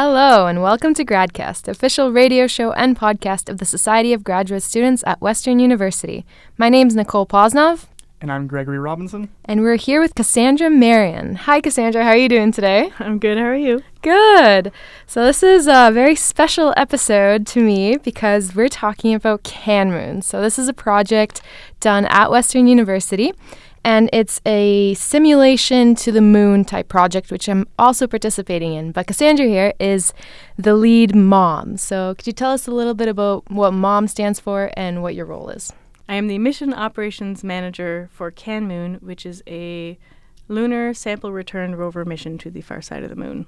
Hello, and welcome to GradCast, official radio show and podcast of the Society of Graduate Students at Western University. My name's Nicole Posnov, And I'm Gregory Robinson. and we're here with Cassandra Marion. Hi, Cassandra. How are you doing today? I'm good. How are you? Good. So, this is a very special episode to me because we're talking about CanMoon. So, this is a project done at Western University, and it's a simulation to the moon type project, which I'm also participating in. But Cassandra here is the lead mom. So, could you tell us a little bit about what MOM stands for and what your role is? I am the Mission Operations Manager for CanMoon, which is a lunar sample return rover mission to the far side of the moon.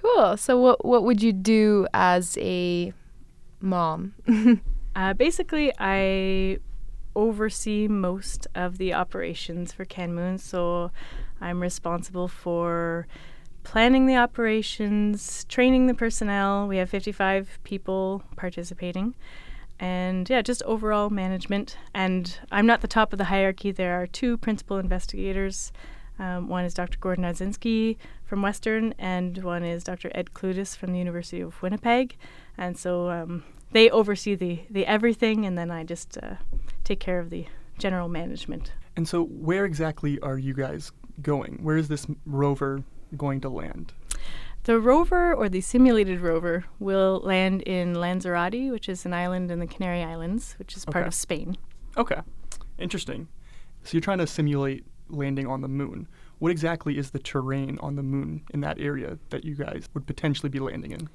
Cool. So, what, what would you do as a mom? Uh, basically, I oversee most of the operations for CanMoon, so I'm responsible for planning the operations, training the personnel. We have 55 people participating. And yeah, just overall management. And I'm not the top of the hierarchy. There are two principal investigators. Um, one is Dr. Gordon Osinski from Western, and one is Dr. Ed Cloutis from the University of Winnipeg. And so um, they oversee the, the everything, and then I just uh, take care of the general management. And so, where exactly are you guys going? Where is this rover going to land? The rover, or the simulated rover, will land in Lanzarote, which is an island in the Canary Islands, which is part of Spain. Okay, interesting. So, you're trying to simulate landing on the moon. What exactly is the terrain on the moon in that area that you guys would potentially be landing in?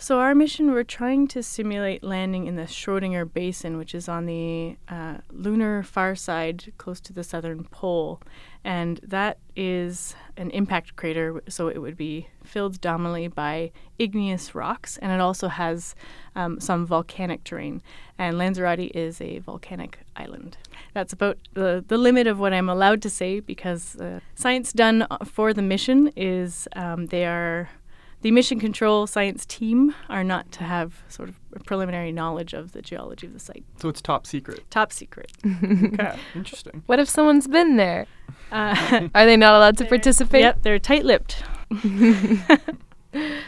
So, our mission, we're trying to simulate landing in the Schrodinger Basin, which is on the uh, lunar far side close to the southern pole. And that is an impact crater, so it would be filled dominantly by igneous rocks, and it also has um, some volcanic terrain. And Lanzarote is a volcanic island. That's about the, the limit of what I'm allowed to say because uh, science done uh, for the mission is um, they are the mission control science team are not to have sort of a preliminary knowledge of the geology of the site. So, it's top secret. Top secret. Okay, interesting. What if someone's been there? Uh, Are they not allowed to participate? yep, they're tight-lipped.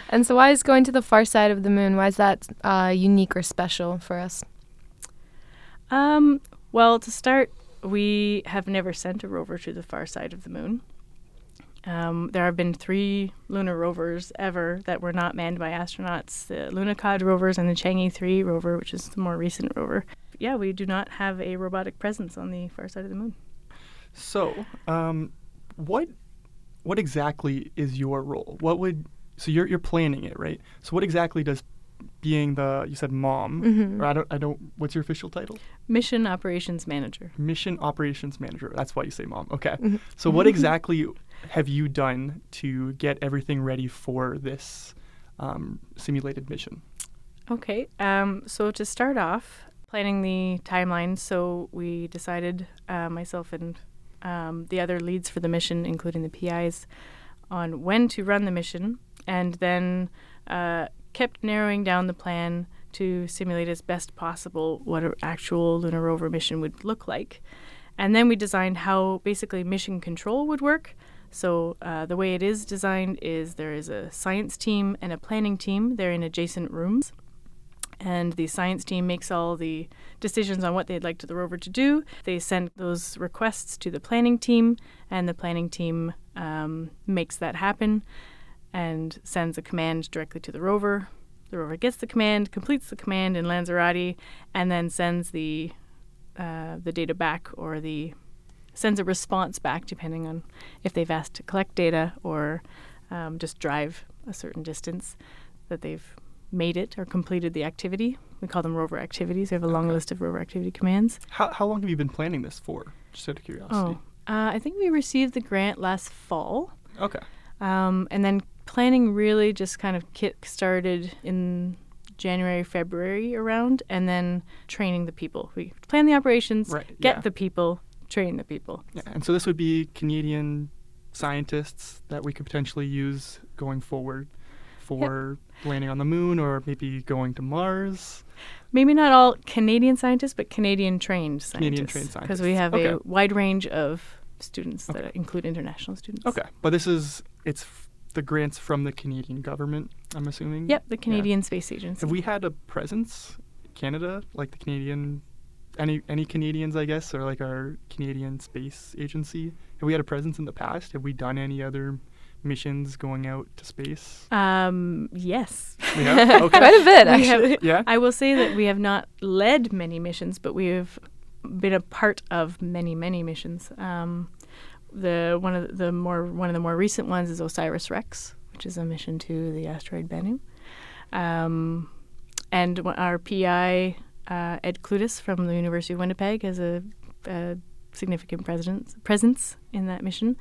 And so, why is going to the far side of the moon? Why is that uh, unique or special for us? Um, well, to start, we have never sent a rover to the far side of the moon. Um, there have been three lunar rovers ever that were not manned by astronauts the Lunokhod rovers and the Chang'e 3 rover, which is the more recent rover. Yeah, we do not have a robotic presence on the far side of the moon. So, um, what what exactly is your role? What would so you're you're planning it, right? So, what exactly does being the you said mom Mhm. or I don't I don't what's your official title? Mission Operations Manager. Mission operations manager. That's why you say mom. Okay. Mhm. So, what exactly have you done to get everything ready for this um, simulated mission? Okay. Um, so to start off, planning the timeline. So we decided, uh, myself and um, the other leads for the mission, including the PIs, on when to run the mission, and then uh, kept narrowing down the plan to simulate as best possible what an actual lunar rover mission would look like. And then we designed how basically mission control would work. So uh, the way it is designed is there is a science team and a planning team. They're in adjacent rooms. And the science team makes all the decisions on what they'd like to the rover to do. They send those requests to the planning team, and the planning team um, makes that happen and sends a command directly to the rover. The rover gets the command, completes the command in Lanzarote, and then sends the uh, the data back or the sends a response back depending on if they've asked to collect data or um, just drive a certain distance that they've made it or completed the activity. We call them rover activities. We have a long Okay. list of rover activity commands. How how long have you been planning this for? Just out of curiosity. Oh, uh, I think we received the grant last fall. Okay. Um, and then planning really just kind of kick started in January, February around, and then training the people. We plan the operations, Right. get yeah. the people, train the people. Yeah, and so this would be Canadian scientists that we could potentially use going forward for landing on the moon or maybe going to Mars. Maybe not all Canadian scientists, but Canadian trained scientists. Canadian trained scientists. Because we have a wide range of students Okay. that include international students. Okay, but this is it's f- the grants from the Canadian government I'm assuming. Yep, the Canadian Space Agency. Have we had a presence, Canada, like the Canadian, any any Canadians, I guess, or like our Canadian Space Agency? Have we had a presence in the past? Have we done any other missions going out to space? Um, yes. Yeah. Okay. Quite a bit, We have- actually. yeah. I will say that we have not led many missions, but we have been a part of many, many missions. Um, the one of the more one of the more recent ones is OSIRIS-REx, which is a mission to the asteroid Bennu. Um, and our PI uh, Ed Cloutis from the University of Winnipeg has a, a significant presence presence in that mission.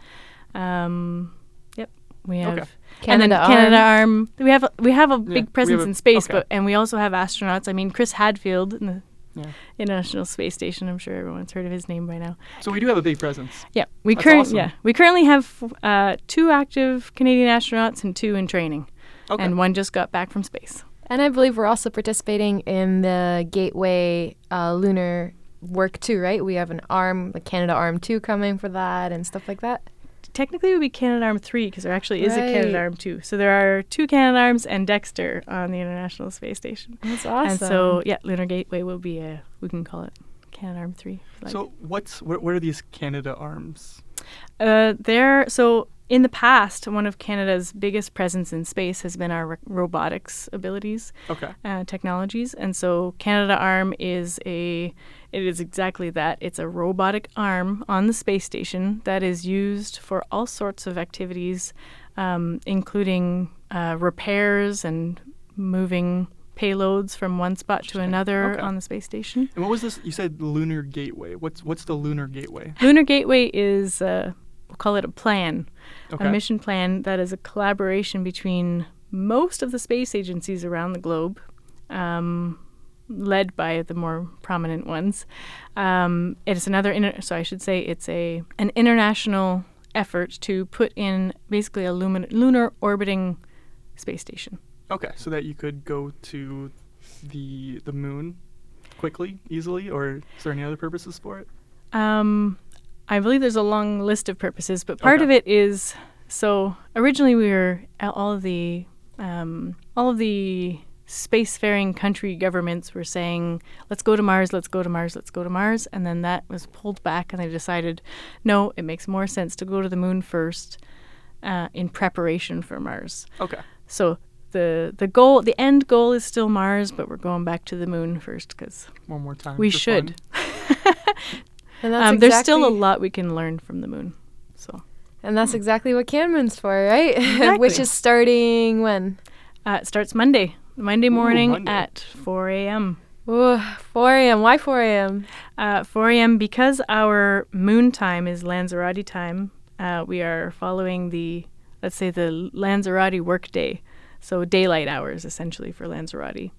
Um, yep, we have Okay. and then Canada Canadarm. Arm. We have a, we have a Yeah, big presence a- in space, okay. but and we also have astronauts. I mean, Chris Hadfield in the Yeah. International Space Station. I'm sure everyone's heard of his name by now. So we do have a big presence. Yeah, we That's current awesome. yeah we currently have uh, two active Canadian astronauts and two in training, Okay. and one just got back from space. And I believe we're also participating in the Gateway uh, lunar work too, right? We have an arm, the Canadarm 2 coming for that and stuff like that. Technically, it would be Canadarm three because there actually is a Canadarm two. So there are two Canadarms and Dextre on the International Space Station. That's awesome. And so yeah, Lunar Gateway will be a we can call it Canadarm three. like. so what's what, what are these Canada arms? Uh, there. So in the past, one of Canada's biggest presence in space has been our ro- robotics abilities, Okay. uh, technologies, and so Canadarm is a. It is exactly that. It's a robotic arm on the space station that is used for all sorts of activities, um, including uh, repairs and moving payloads from one spot to another Okay. on the space station. And what was this? You said Lunar Gateway. What's what's the Lunar Gateway? Lunar Gateway is, uh, call it a plan. Okay. a mission plan that is a collaboration between most of the space agencies around the globe, um, led by the more prominent ones. Um, it is another, inter- so I should say it's a an international effort to put in basically a lumin- lunar orbiting space station. Okay, so that you could go to the the moon quickly, easily, or is there any other purposes for it? Um, I believe there's a long list of purposes, but part Okay. of it is so originally we were all- all of the um, all of the spacefaring country governments were saying, "Let's go to Mars, let's go to Mars, let's go to Mars," and then that was pulled back, and they decided, no, it makes more sense to go to the moon first uh, in preparation for Mars. Okay. So. The, the goal the end goal is still Mars, but we're going back to the moon first because One more time. we should. fun. and that's Um, there's still a lot we can learn from the moon. So And that's exactly what CanMoon's for, right? Exactly. Which is starting when? uh, it starts Monday, Monday morning Monday. at 4 a.m. Ooh, 4 a.m. Why 4 a.m.? Uh, 4 a.m. because our moon time is Lanzarote time. Uh, we are following the, let's say, the Lanzarote workday, so daylight hours essentially for Lanzarote.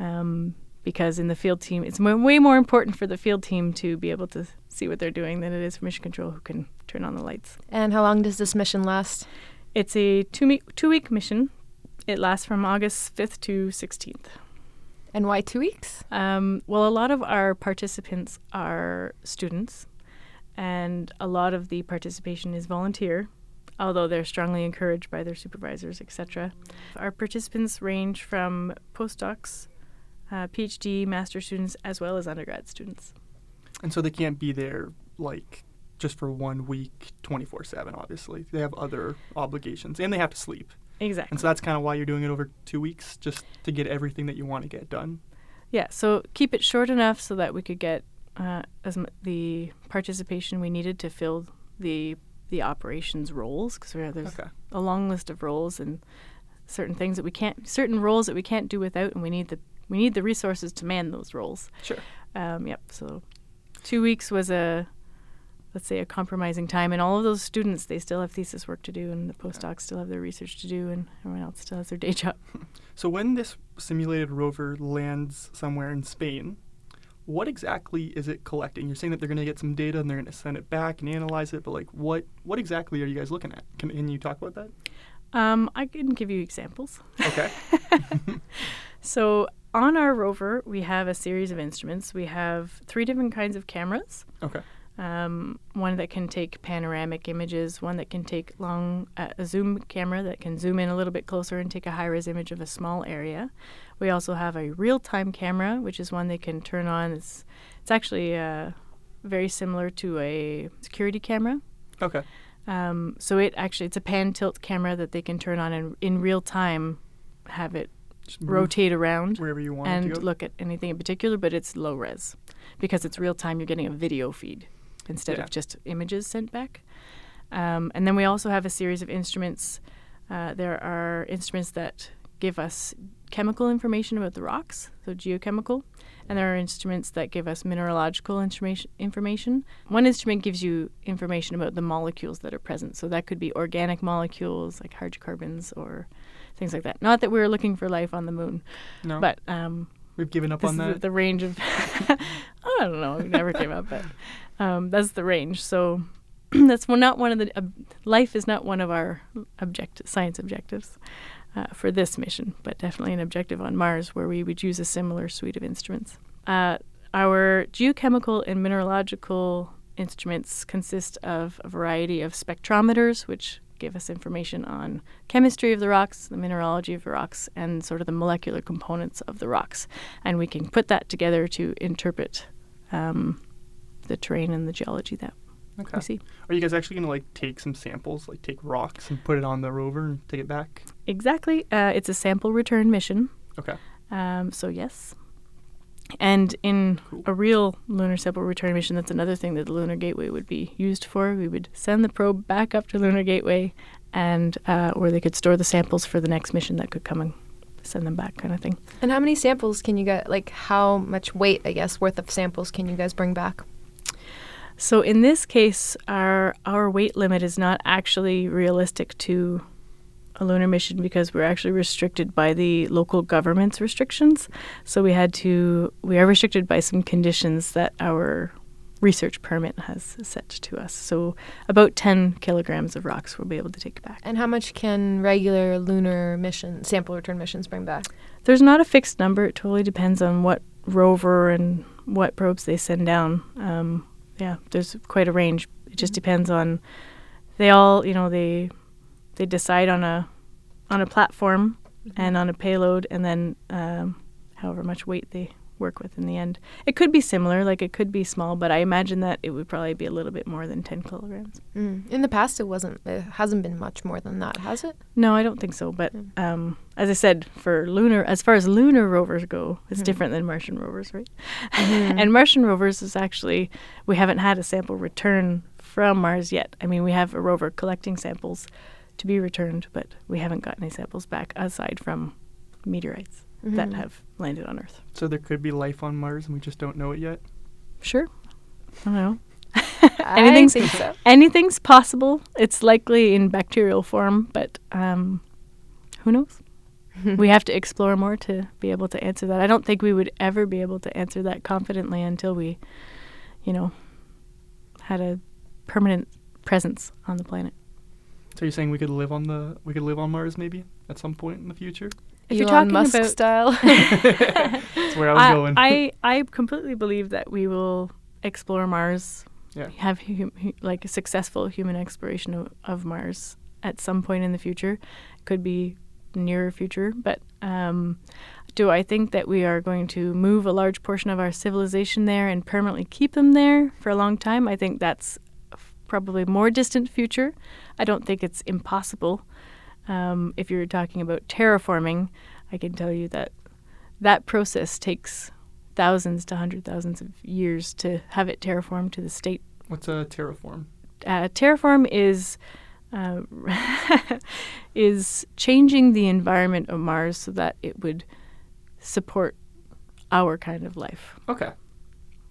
Um, because in the field team, it's way more important for the field team to be able to see what they're doing than it is for mission control, who can turn on the lights. And how long does this mission last? It's a two week two week mission. It lasts from August 5th to 16th. And why two weeks? Um, well, a lot of our participants are students, and a lot of the participation is volunteer, although they're strongly encouraged by their supervisors, etc. Our participants range from postdocs, uh, PhD, master students, as well as undergrad students. And so they can't be there like just for one week, twenty four seven. Obviously, they have other obligations and they have to sleep. Exactly. And so that's kind of why you're doing it over two weeks, just to get everything that you want to get done. Yeah, so keep it short enough so that we could get uh, as m- the participation we needed to fill the the operations roles because there's Okay. a long list of roles and certain things that we can't certain roles that we can't do without and we need the we need the resources to man those roles. Sure. Um, yep. So two weeks was a let's say a compromising time and all of those students they still have thesis work to do and the postdocs still have their research to do and everyone else still has their day job. So when this simulated rover lands somewhere in Spain, what exactly is it collecting? You're saying that they're going to get some data and they're going to send it back and analyze it, but like what what exactly are you guys looking at? Can, can you talk about that? Um, I can give you examples. Okay. So on our rover, we have a series of instruments. We have three different kinds of cameras. okay. um, one that can take panoramic images, one that can take long uh, a zoom camera that can zoom in a little bit closer and take a high res image of a small area. We also have a real time camera, which is one they can turn on. It's it's actually uh, very similar to a security camera. Okay. Um, so it actually it's a pan tilt camera that they can turn on and in real time have it Just rotate around wherever you want and to look at anything in particular, but it's low res because it's real time. You're getting a video feed instead Yeah. of just images sent back. Um, and then we also have a series of instruments. Uh, there are instruments that give us chemical information about the rocks, so geochemical, and there are instruments that give us mineralogical information. Information. One instrument gives you information about the molecules that are present, so that could be organic molecules like hydrocarbons or things like that. Not that we're looking for life on the moon, no, but um, we've given up on that. the range of I don't know. We never came up, but um, that's the range. So that's not one of the ob- life is not one of our object science objectives uh, for this mission, but definitely an objective on Mars where we would use a similar suite of instruments. Uh, our geochemical and mineralogical instruments consist of a variety of spectrometers, which give us information on chemistry of the rocks, the mineralogy of the rocks, and sort of the molecular components of the rocks. And we can put that together to interpret um, the terrain and the geology that okay. we see. Are you guys actually gonna like take some samples, like take rocks and put it on the rover and take it back? Exactly. Uh, it's a sample return mission. Okay. Um, so, yes. And in Cool. a real lunar sample return mission, that's another thing that the Lunar Gateway would be used for. We would send the probe back up to Lunar Gateway, and uh, where they could store the samples for the next mission that could come and send them back, kind of thing. And how many samples can you get? Like, how much weight, I guess, worth of samples can you guys bring back? So in this case, our our weight limit is not actually realistic to a lunar mission because we're actually restricted by the local government's restrictions. So we had to we are restricted by some conditions that our research permit has set to us. So about 10 kilograms of rocks we'll be able to take back. And how much can regular lunar mission sample return missions bring back? There's not a fixed number. It totally depends on what rover and what probes they send down. Um, yeah, there's quite a range. It just depends on. They all, you know, they they decide on a on a platform and on a payload, and then um, however much weight they work with in the end. It could be similar, like it could be small, but I imagine that it would probably be a little bit more than 10 kilograms. Mm. In the past, it wasn't. It hasn't been much more than that, has it? No, I don't think so. But Mm. um, as I said, for lunar, as far as lunar rovers go, it's Mhm. different than Martian rovers, right? Mhm. and Martian rovers is actually we haven't had a sample return from Mars yet. I mean, we have a rover collecting samples to be returned, but we haven't got any samples back aside from meteorites that Mhm. have landed on Earth. So there could be life on Mars and we just don't know it yet. Sure, I don't know. I anything's- think so. Anything's possible. It's likely in bacterial form, but um, who knows? we have to explore more to be able to answer that. I don't think we would ever be able to answer that confidently until we, you know, had a permanent presence on the planet. So you're saying we could live on the we could live on Mars maybe at some point in the future? If you're Elon talking Musk about- style. That's where I was I, going. I I completely believe that we will explore Mars. Yeah. Have hu- hu- like a successful human exploration of, of Mars at some point in the future. Could be nearer future, but um, do I think that we are going to move a large portion of our civilization there and permanently keep them there for a long time? I think that's f- probably more distant future. I don't think it's impossible. Um, if you're talking about terraforming, I can tell you that that process takes thousands to hundred thousands of years to have it terraform to the state. What's a terraform? Uh, terraform is uh, is changing the environment of Mars so that it would support our kind of life. Okay.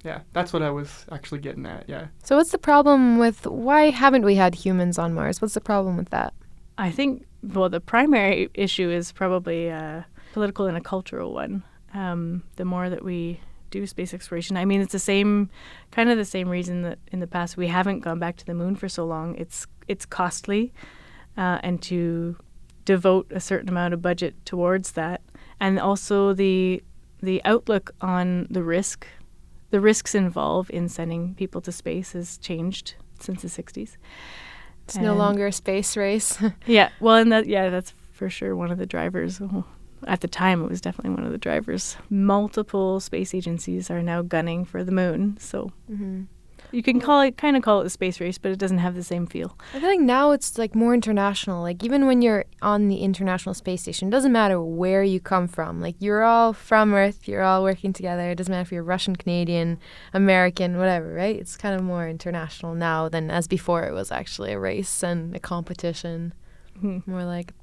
Yeah, that's what I was actually getting at. Yeah. so, what's the problem with why haven't we had humans on Mars? What's the problem with that? I think well, the primary issue is probably a political and a cultural one. Um, the more that we do space exploration, I mean, it's the same, kind of the same reason that in the past we haven't gone back to the moon for so long. It's it's costly, uh, and to devote a certain amount of budget towards that, and also the the outlook on the risk. The risks involved in sending people to space has changed since the 60s. It's no longer a space race. Yeah, well, and that yeah, that's for sure one of the drivers. At the time, it was definitely one of the drivers. Multiple space agencies are now gunning for the moon, so hmm you can call it kind of call it a space race, but it doesn't have the same feel. I feel like now it's like more international. Like even when you're on the International Space Station, it doesn't matter where you come from. Like you're all from Earth, you're all working together. It doesn't matter if you're Russian, Canadian, American, whatever, right? It's kind of more international now than as before it was actually a race and a competition. Hmm. More like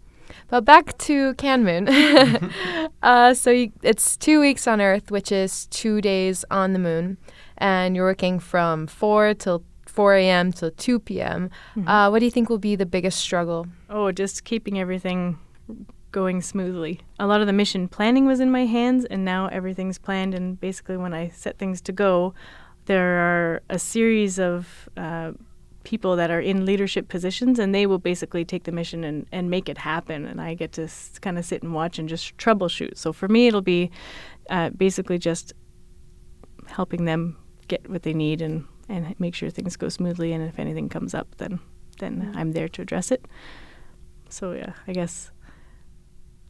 but back to Canmoon. uh, so you, it's two weeks on Earth, which is two days on the moon, and you're working from 4 till 4 a.m. till 2 p.m. Mhm. Uh, what do you think will be the biggest struggle? Oh, just keeping everything going smoothly. A lot of the mission planning was in my hands, and now everything's planned. And basically, when I set things to go, there are a series of uh, people that are in leadership positions, and they will basically take the mission and, and make it happen. And I get to s- kind of sit and watch and just troubleshoot. So for me, it'll be uh, basically just helping them get what they need and, and make sure things go smoothly. And if anything comes up, then then Mm. I'm there to address it. So yeah, I guess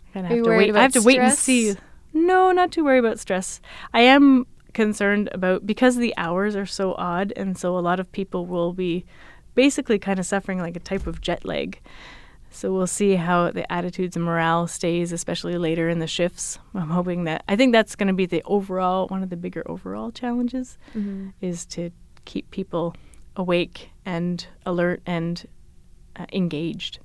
I kind of have to wait. I have to wait and see. No, not too worried about stress. I am concerned about because the hours are so odd, and so a lot of people will be basically kind of suffering like a type of jet lag. So we'll see how the attitudes and morale stays, especially later in the shifts. I'm hoping that I think that's going to be the overall one of the bigger overall challenges Mm-hmm. is to keep people awake and alert and uh, engaged.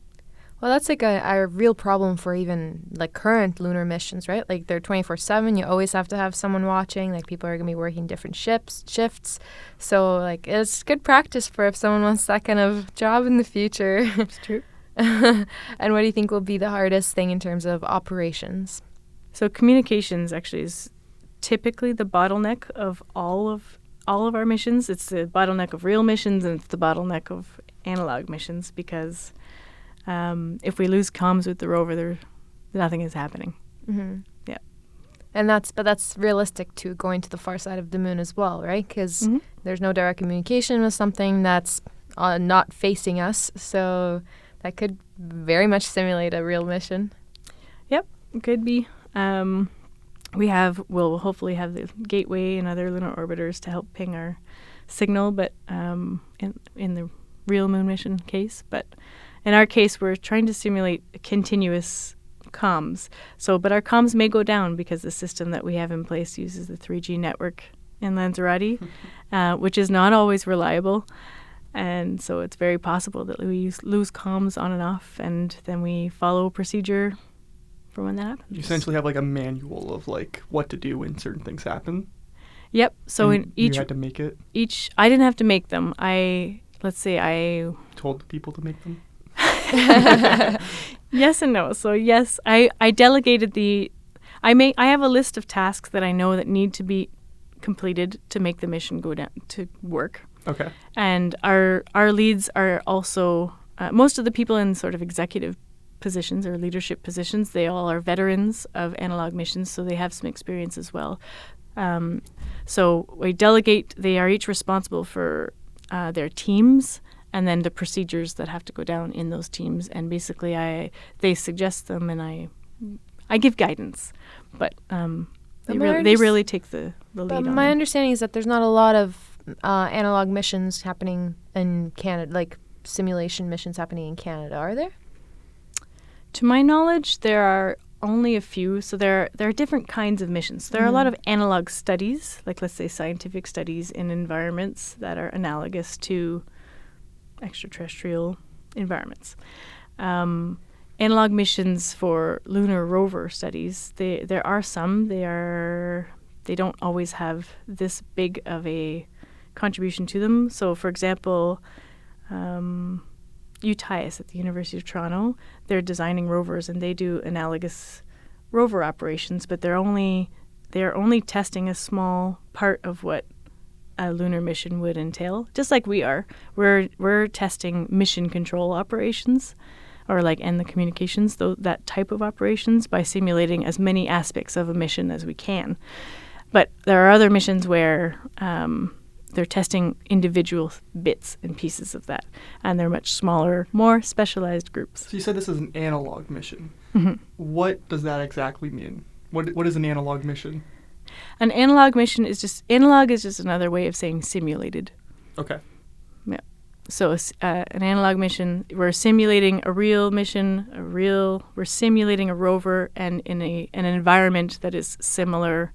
Well, that's like a, a real problem for even like current lunar missions, right? Like they're 24 7. You always have to have someone watching. Like people are going to be working different shifts, shifts. So, like, it's good practice for if someone wants that kind of job in the future. It's true. and what do you think will be the hardest thing in terms of operations? So communications actually is typically the bottleneck of all of all of our missions. It's the bottleneck of real missions and it's the bottleneck of analog missions because um, if we lose comms with the rover, there nothing is happening. Mm-hmm. Yeah. And that's, but that's realistic to going to the far side of the moon as well, right? Because Mhm. there's no direct communication with something that's uh, not facing us. So that could very much simulate a real mission. Yep, could be. Um, we have, we'll hopefully have the Gateway and other lunar orbiters to help ping our signal, but um, in, in the real moon mission case. But in our case, we're trying to simulate continuous comms. So, but our comms may go down because the system that we have in place uses the 3G network in Lanzarote, uh, which is not always reliable. And so it's very possible that we use, lose comms on and off, and then we follow procedure for when that happens. You essentially have like a manual of like what to do when certain things happen. Yep. So and in each you had to make it. each, I didn't have to make them. I let's see. I Told the people to make them. yes and no. So yes, I I delegated the. I may I have a list of tasks that I know that need to be completed to make the mission go down to work. Okay. and our our leads are also uh, most of the people in sort of executive positions or leadership positions they all are veterans of analog missions so they have some experience as well um, so we delegate they are each responsible for uh, their teams and then the procedures that have to go down in those teams and basically i they suggest them and i i give guidance but um, they, my really, they really take the, the But lead on my them. understanding is that there's not a lot of uh, analog missions happening in Canada, like simulation missions happening in Canada, are there? To my knowledge, there are only a few. So there are, there are different kinds of missions. There are a lot Mhm. of analog studies, like let's say scientific studies in environments that are analogous to extraterrestrial environments. Um, analog missions for lunar rover studies. They, there are some. They are they don't always have this big of a contribution to them. So, for example, um, UTIAS at the University of Toronto, they're designing rovers and they do analogous rover operations, but they're only they're only testing a small part of what a lunar mission would entail. Just like we are, we're we're testing mission control operations, or like and the communications, though that type of operations by simulating as many aspects of a mission as we can. But there are other missions where um, they're testing individual bits and pieces of that, and they're much smaller, more specialized groups. So you said this is an analog mission. Mhm. What does that exactly mean? What what is an analog mission? An analog mission is just analog is just another way of saying simulated. Okay. Yeah. So uh, an analog mission, we're simulating a real mission, a real. We're simulating a rover, and in a an environment that is similar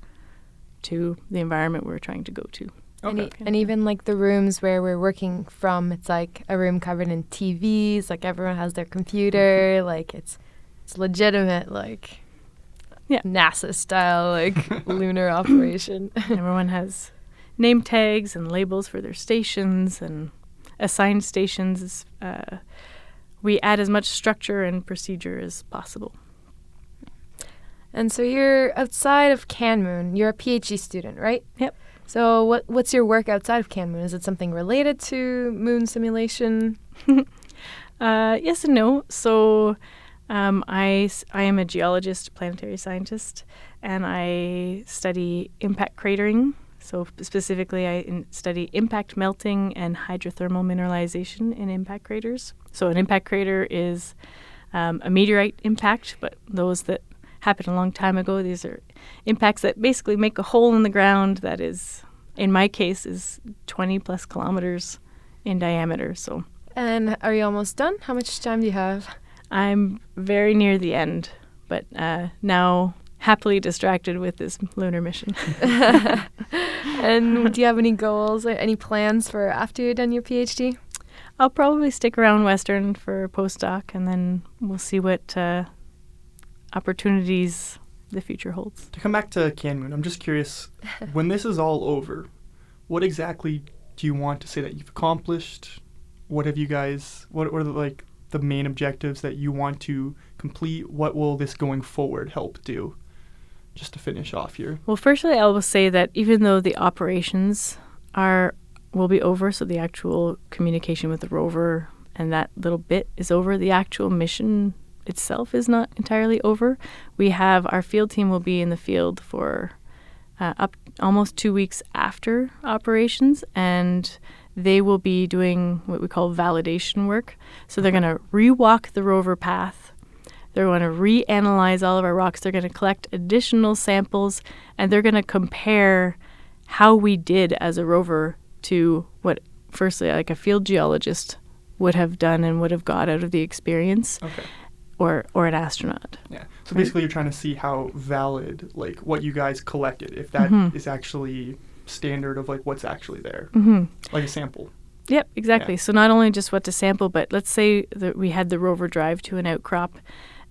to the environment we're trying to go to. And, e- and even like the rooms where we're working from, it's like a room covered in TVs. Like everyone has their computer. Like it's it's legitimate. Like Yeah. NASA style like lunar operation. Everyone has name tags and labels for their stations and assigned stations. Uh, we add as much structure and procedure as possible. And so you're outside of CanMoon. You're a PhD student, right? Yep. So what what's your work outside of CanMoon? Is it something related to moon simulation? Uh, yes and no. So, um, I, I am a geologist, planetary scientist, and I study impact cratering. So, specifically, I study impact melting and hydrothermal mineralization in impact craters. So, an impact crater is um, a meteorite impact, but those that happened a long time ago, these are impacts that basically make a hole in the ground that is, in my case, is 20 plus kilometers in diameter. So, And are you almost done? How much time do you have? I'm very near the end, but uh, now happily distracted with this lunar mission. and do you have any goals or any plans for after you're done your PhD? I'll probably stick around Western for postdoc, and then we'll see what uh, opportunities the future holds. To come back to CanMoon, I'm just curious, when this is all over, what exactly do you want to say that you've accomplished? What have you guys what, are the, like the main objectives that you want to complete? What will this going forward help do? Just to finish off here. Well, firstly, I will say that even though the operations are will be over, so the actual communication with the rover and that little bit is over, the actual mission itself is not entirely over. We have our field team will be in the field for uh, up almost two weeks after operations, and they will be doing what we call validation work. So they're going to rewalk the rover path. They're going to reanalyze all of our rocks. They're going to collect additional samples, and they're going to compare how we did as a rover to what, firstly, like a field geologist would have done and would have got out of the experience, Okay. Or or an astronaut. Yeah. So basically, you're trying to see how valid, like, what you guys collected, if that is Mhm. actually standard of like what's actually there, Mm-hmm. like a sample. Yep, exactly. Yeah. So not only just what to sample, but let's say that we had the rover drive to an outcrop,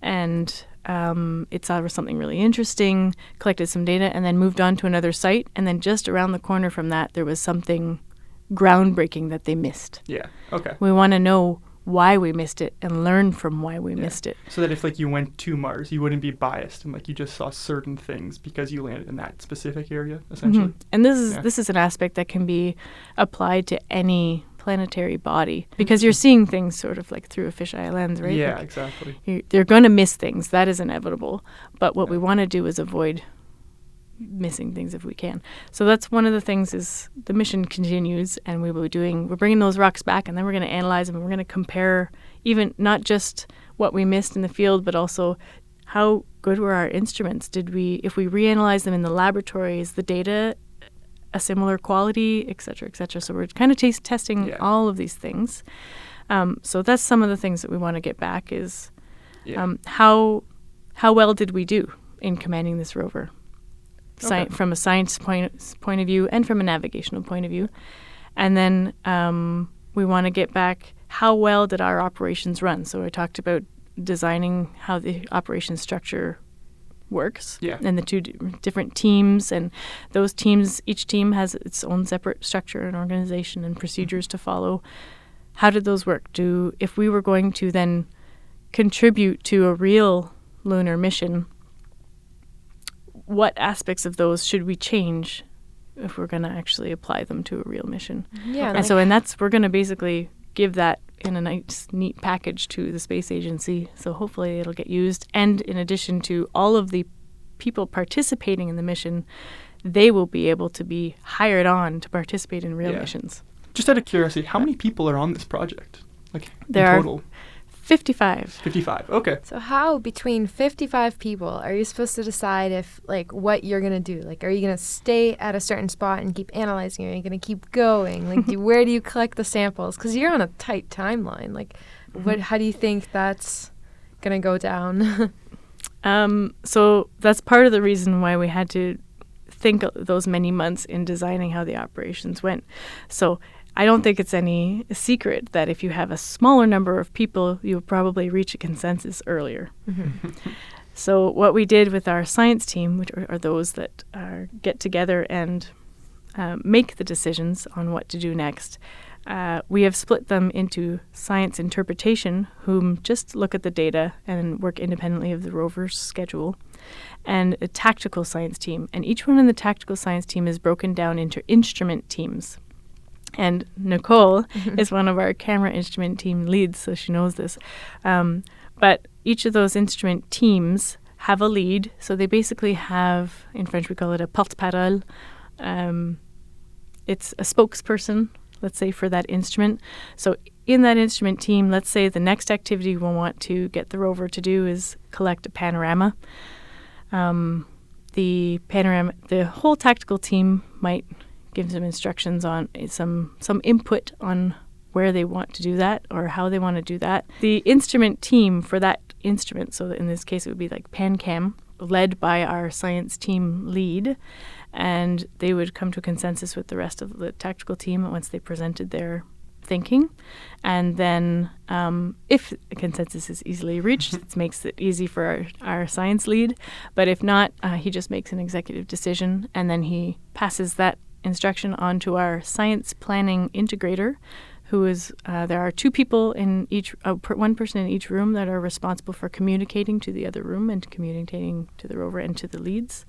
and um, it saw something really interesting, collected some data, and then moved on to another site, and then just around the corner from that, there was something groundbreaking that they missed. Yeah. Okay. We want to know why we missed it and learn from why we Yeah. missed it. So that if like you went to Mars, you wouldn't be biased and like you just saw certain things because you landed in that specific area, essentially. Mhm. And this is Yeah. this is an aspect that can be applied to any planetary body because you're seeing things sort of like through a fisheye lens, right? Yeah, Like, exactly. you, they're going to miss things. That is inevitable. But what we want to do is avoid missing things if we can. So that's one of the things is the mission continues and we will be doing we're bringing those rocks back and then we're going to analyze them and we're going to compare even not just what we missed in the field but also how good were our instruments? Did we if we reanalyze them in the laboratory is the data a similar quality, et cetera, et cetera. So we're kind of tas testing Yeah. all of these things. Um, so that's some of the things that we want to get back is Yeah. um, how how well did we do in commanding this rover? Sci- Okay. From a science point point of view and from a navigational point of view, and then um, we want to get back how well did our operations run? So I talked about designing how the operation structure works Yeah. and the two d- different teams and those teams each team has its own separate structure and organization and procedures to follow how did those work do if we were going to then contribute to a real lunar mission what aspects of those should we change if we're going to actually apply them to a real mission Yeah. and like- so and that's we're going to basically give that in a nice neat package to the space agency so hopefully it'll get used and in addition to all of the people participating in the mission they will be able to be hired on to participate in real Yeah. missions. Just out of curiosity, how many people are on this project? Like There in are- total, 55. fifty-five. Okay. So how between 55 people are you supposed to decide if like what you're going to do? Like are you going to stay at a certain spot and keep analyzing or are you going to keep going? Like do, where do you collect the samples cuz you're on a tight timeline. Like what how do you think that's going to go down? Um, so that's part of the reason why we had to think those many months in designing how the operations went. So I don't think it's any secret that if you have a smaller number of people, you'll probably reach a consensus earlier. So what we did with our science team, which are, are those that are, get together and um, make the decisions on what to do next, uh, we have split them into science interpretation, whom just look at the data and work independently of the rover's schedule, and a tactical science team. And each one in the tactical science team is broken down into instrument teams. And Nicole is one of our camera instrument team leads, so she knows this. Um, but each of those instrument teams have a lead, so they basically have, in French we call it a porte-parole. Um, it's a spokesperson, let's say, for that instrument. So in that instrument team, let's say the next activity we'll want to get the rover to do is collect a panorama. Um, the panorama, the whole tactical team might give some instructions on some some input on where they want to do that or how they want to do that. The instrument team for that instrument, so in this case it would be like PanCam, led by our science team lead, and they would come to a consensus with the rest of the tactical team once they presented their thinking. And then, um, if a consensus is easily reached, it makes it easy for our, our science lead. But if not, uh, he just makes an executive decision and then he passes that instruction on to our science planning integrator. Who is uh, there are two people in each uh, per, one person in each room that are responsible for communicating to the other room and communicating to the rover and to the leads,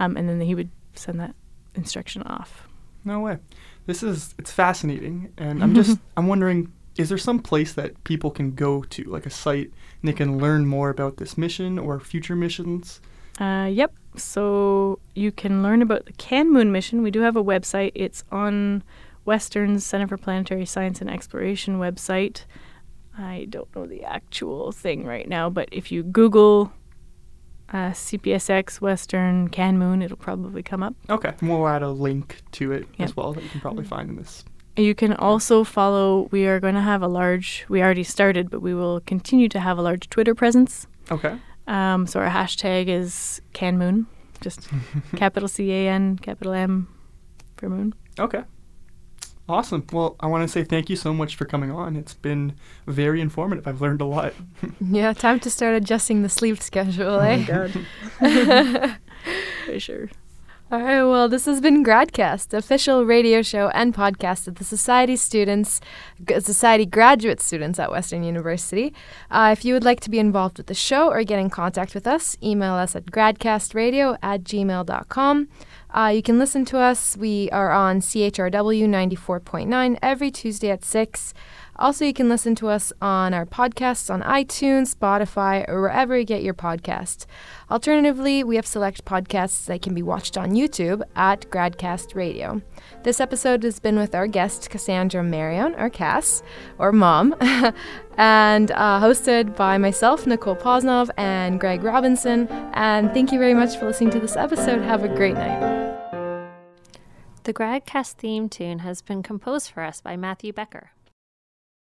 um, and then he would send that instruction off. No way. This is it's fascinating, and I'm just I'm wondering, is there some place that people can go to, like a site, and they can learn more about this mission or future missions? Uh, yep. So you can learn about the Can Moon mission. We do have a website. It's on Western's Center for Planetary Science and Exploration website. I don't know the actual thing right now, but if you Google uh, CPSX Western Can Moon, it'll probably come up. Okay, and we'll add a link to it Yep. as well that you can probably find in this. You can also follow, we are going to have a large, we already started, but we will continue to have a large Twitter presence. Okay. Um, so our hashtag is Can Moon, just capital C A N, capital M for moon. Okay. Awesome. Well, I want to say thank you so much for coming on. It's been very informative. I've learned a lot. yeah, time to start adjusting the sleep schedule, eh? For sure. All right, well, this has been Gradcast, official radio show and podcast of the Society students, Society graduate students at Western University. Uh, if you would like to be involved with the show or get in contact with us, email us at gradcastradio at gmail.com. Uh, you can listen to us. We are on CHRW 94.9 every Tuesday at 6. Also, you can listen to us on our podcasts on iTunes, Spotify, or wherever you get your podcasts. Alternatively, we have select podcasts that can be watched on YouTube at Gradcast Radio. This episode has been with our guest, Cassandra Marion, or Cass, or Mom, and uh, hosted by myself, Nicole Posnov, and Greg Robinson. And thank you very much for listening to this episode. Have a great night. The Gradcast theme tune has been composed for us by Matthew Becker.